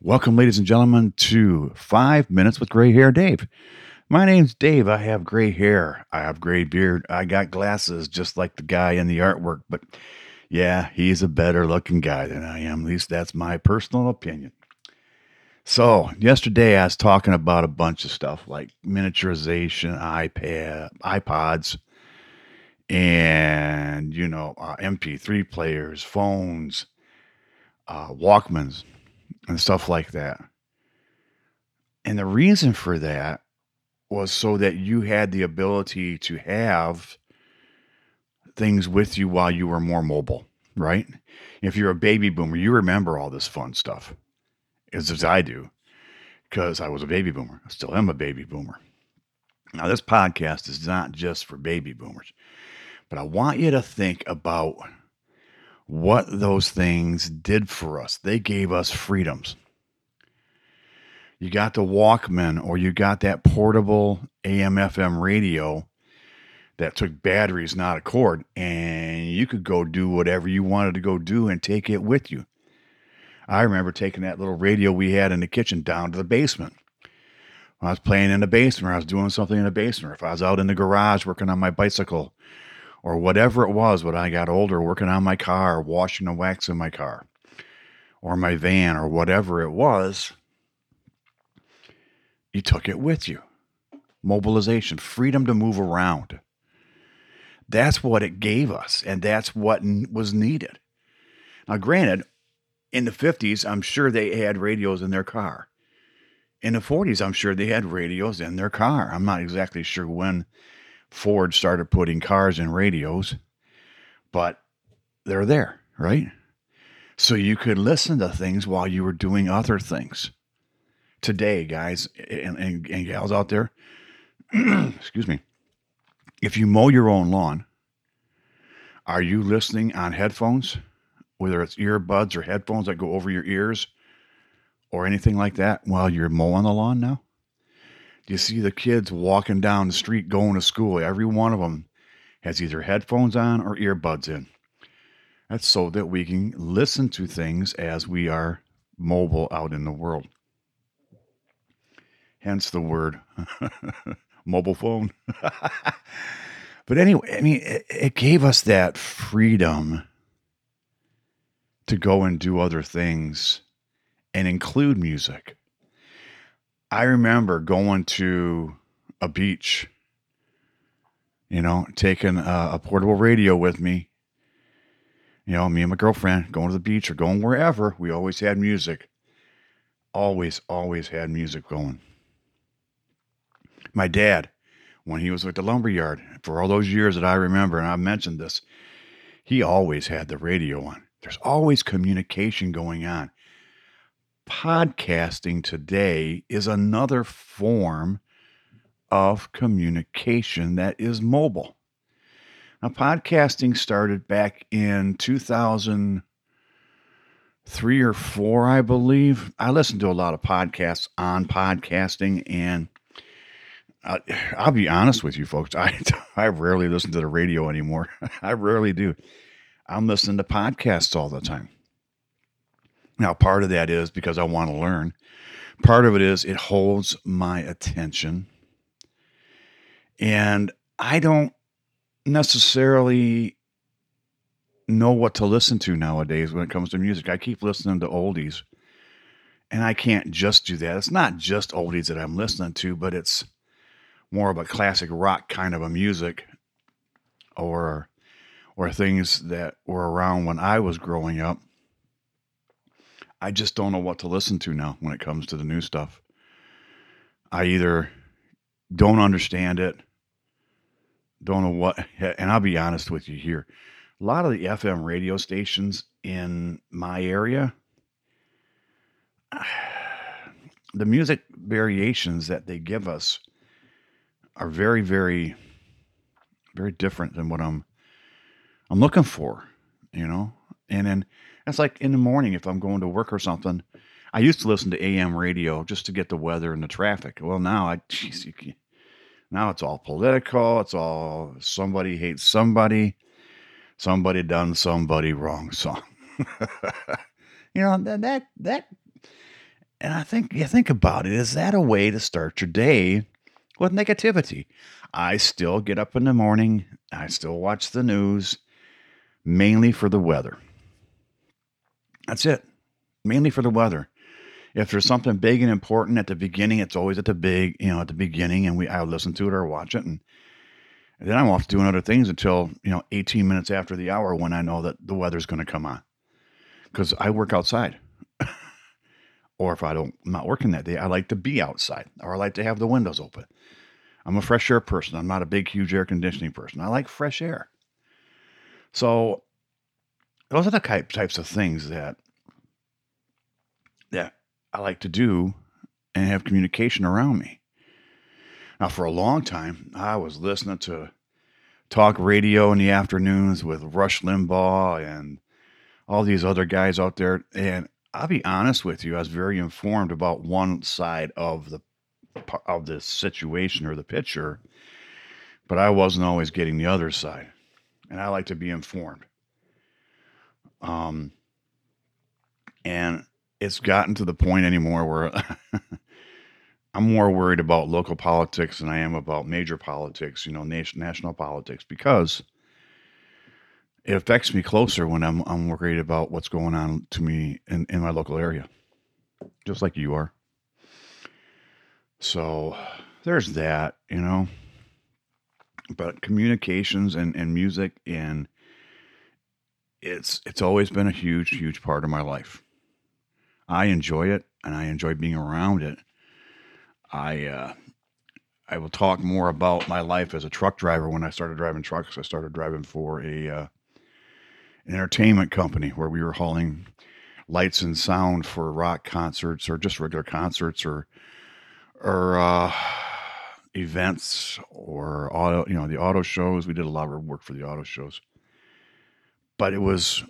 Welcome, ladies and gentlemen, to Five Minutes with Gray Hair Dave. My name's Dave. I have gray hair. I have gray beard. I got glasses just like the guy in the artwork, but yeah, he's a better looking guy than I am. At least that's my personal opinion. So, yesterday I was talking about a bunch of stuff like miniaturization, iPad, iPods, and, you know, uh, MP3 players, phones, uh, Walkmans, and stuff like that. And the reason for that was so that you had the ability to have things with you while you were more mobile, right? If you're a baby boomer, you remember all this fun stuff, as, as I do, because I was a baby boomer. I still am a baby boomer. Now, this podcast is not just for baby boomers, but I want you to think about what those things did for us. They gave us freedoms. You got the Walkman or you got that portable AM FM radio that took batteries, not a cord, and you could go do whatever you wanted to go do and take it with you. I remember taking that little radio we had in the kitchen down to the basement. I was playing in the basement, or I was doing something in the basement, or if I was out in the garage working on my bicycle, or whatever it was when I got older, working on my car, washing the wax in my car, or my van, or whatever it was, you took it with you. Mobilization, freedom to move around. That's what it gave us, and that's what was needed. Now, granted, in the 50s, I'm sure they had radios in their car. In the 40s, I'm sure they had radios in their car. I'm not exactly sure when Ford started putting cars and radios, but they're there, right? So you could listen to things while you were doing other things. Today, guys and, and, and gals out there, excuse me, if you mow your own lawn, are you listening on headphones, whether it's earbuds or headphones that go over your ears or anything like that while you're mowing the lawn now? You see the kids walking down the street going to school. Every one of them has either headphones on or earbuds in. That's so that we can listen to things as we are mobile out in the world. Hence the word mobile phone. but anyway, I mean, it, it gave us that freedom to go and do other things and include music. I remember going to a beach, you know, taking a, a, portable radio with me. You know, me and my girlfriend going to the beach or going wherever. We always had music. Always, always had music going. My dad, when he was at the lumber yard, for all those years that I remember, and I mentioned this, he always had the radio on. There's always communication going on podcasting today is another form of communication that is mobile. Now, podcasting started back in 2003 or four, I believe. I listened to a lot of podcasts on podcasting, and I, I'll be honest with you, folks. I, I rarely listen to the radio anymore. I rarely do. I'm listening to podcasts all the time. Now, part of that is because I want to learn. Part of it is it holds my attention. And I don't necessarily know what to listen to nowadays when it comes to music. I keep listening to oldies. And I can't just do that. It's not just oldies that I'm listening to, but it's more of a classic rock kind of a music or or things that were around when I was growing up I just don't know what to listen to now when it comes to the new stuff. I either don't understand it, don't know what, and I'll be honest with you here. A lot of the FM radio stations in my area, the music variations that they give us are very, very, very different than what I'm I'm looking for, you know. And then it's like in the morning if I'm going to work or something. I used to listen to AM radio just to get the weather and the traffic. Well, now I, geez, can, now it's all political. It's all somebody hates somebody, somebody done somebody wrong. Song, you know that that that And I think you think about it, is that a way to start your day with negativity? I still get up in the morning, I still watch the news, mainly for the weather. That's it. Mainly for the weather. If there's something big and important at the beginning, it's always at the big, you know, at the beginning, and we I listen to it or watch it, and, and then I'm off doing other things until you know 18 minutes after the hour when I know that the weather's going to come on, because I work outside, or if I don't, I'm not working that day, I like to be outside, or I like to have the windows open. I'm a fresh air person. I'm not a big, huge air conditioning person. I like fresh air. So those are the type, types of things that that I like to do and have communication around me. Now, for a long time, I was listening to talk radio in the afternoons with Rush Limbaugh and all these other guys out there. And I'll be honest with you, I was very informed about one side of the of the situation or the picture, but I wasn't always getting the other side. And I like to be informed. Um, and it's gotten to the point anymore where I'm more worried about local politics than I am about major politics, you know, nation, national politics, because it affects me closer when I'm I'm worried about what's going on to me in, in my local area, just like you are. So there's that, you know. But communications and, and music and it's it's always been a huge, huge part of my life. I enjoy it and I enjoy being around it. I uh, I will talk more about my life as a truck driver when I started driving trucks. I started driving for a uh, an entertainment company where we were hauling lights and sound for rock concerts or just regular concerts or or uh, events or auto you know the auto shows. We did a lot of work for the auto shows, but it was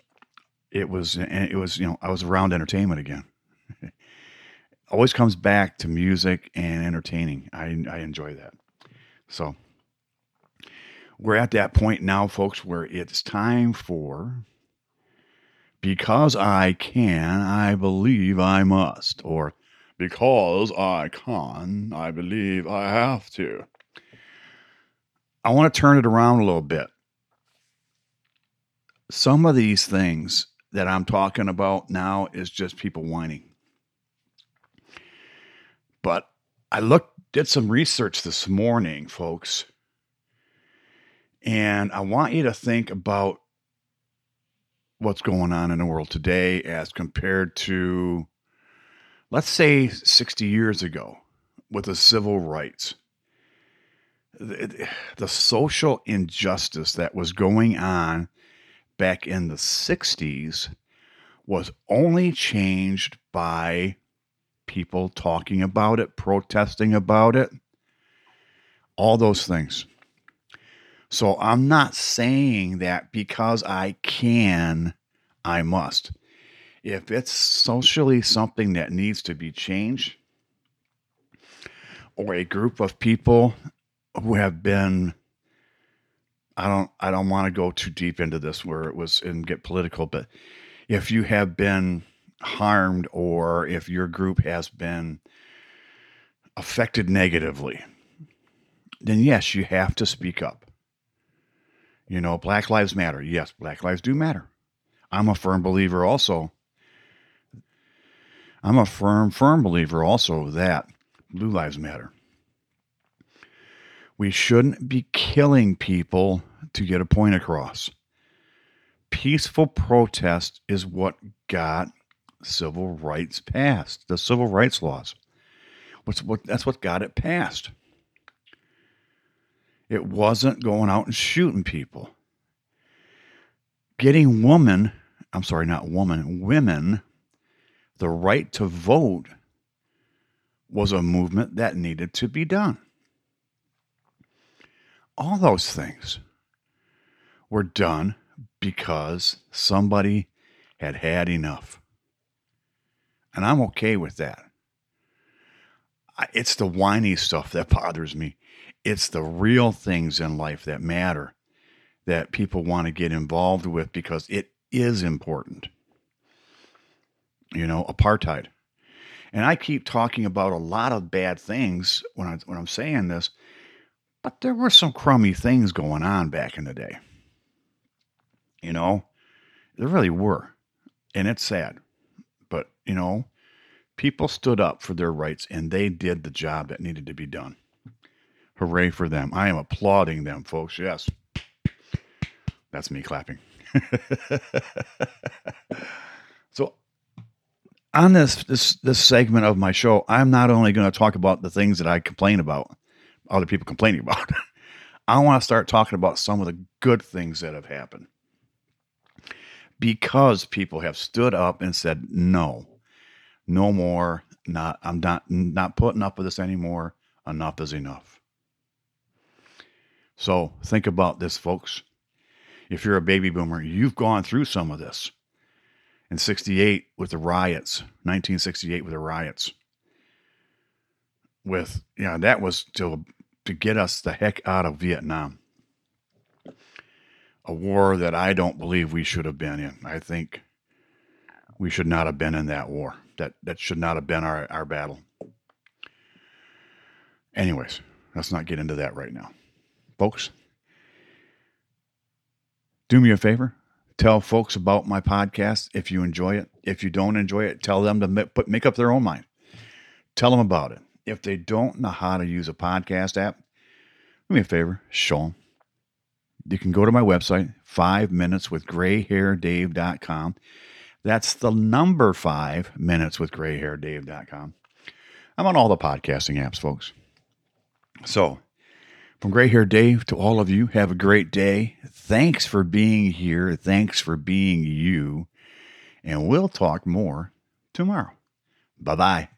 it was it was you know I was around entertainment again. Always comes back to music and entertaining. I I enjoy that. So we're at that point now, folks, where it's time for because I can, I believe I must, or because I can, I believe I have to. I want to turn it around a little bit. Some of these things that I'm talking about now is just people whining. But I looked, did some research this morning, folks, and I want you to think about what's going on in the world today as compared to, let's say, 60 years ago with the civil rights. The, the social injustice that was going on back in the 60s was only changed by people talking about it, protesting about it, all those things. So I'm not saying that because I can, I must. If it's socially something that needs to be changed, or a group of people who have been I don't I don't want to go too deep into this where it was and get political, but if you have been harmed or if your group has been affected negatively, then yes, you have to speak up. You know, Black Lives Matter. Yes, Black Lives do matter. I'm a firm believer also. I'm a firm, firm believer also that Blue Lives Matter. We shouldn't be killing people to get a point across. Peaceful protest is what got civil rights passed, the civil rights laws. What's what that's what got it passed. It wasn't going out and shooting people. Getting women, I'm sorry, not woman, women, the right to vote was a movement that needed to be done. All those things were done because somebody had had enough. And I'm okay with that. It's the whiny stuff that bothers me. It's the real things in life that matter that people want to get involved with because it is important. You know, apartheid. And I keep talking about a lot of bad things when I when I'm saying this, but there were some crummy things going on back in the day. You know, there really were. And it's sad. But, you know, people stood up for their rights and they did the job that needed to be done. Hooray for them. I am applauding them, folks. Yes. That's me clapping. so on this this this segment of my show, I'm not only going to talk about the things that I complain about, other people complaining about. I want to start talking about some of the good things that have happened. Because people have stood up and said, "No. No more. Not I'm not not putting up with this anymore. Enough is enough." So, think about this, folks. If you're a baby boomer, you've gone through some of this in 68 with the riots, 1968 with the riots. With, yeah, that was to, to get us the heck out of Vietnam. A war that I don't believe we should have been in. I think we should not have been in that war. That that should not have been our, our battle. Anyways, let's not get into that right now. Folks, do me a favor tell folks about my podcast if you enjoy it. If you don't enjoy it, tell them to make, make up their own mind. Tell them about it. If they don't know how to use a podcast app, do me a favor, show them. You can go to my website, five minutes with grayhairdave.com. That's the number five minutes with grayhairdave.com. I'm on all the podcasting apps, folks. So, from Gray Hair Dave to all of you, have a great day. Thanks for being here. Thanks for being you. And we'll talk more tomorrow. Bye bye.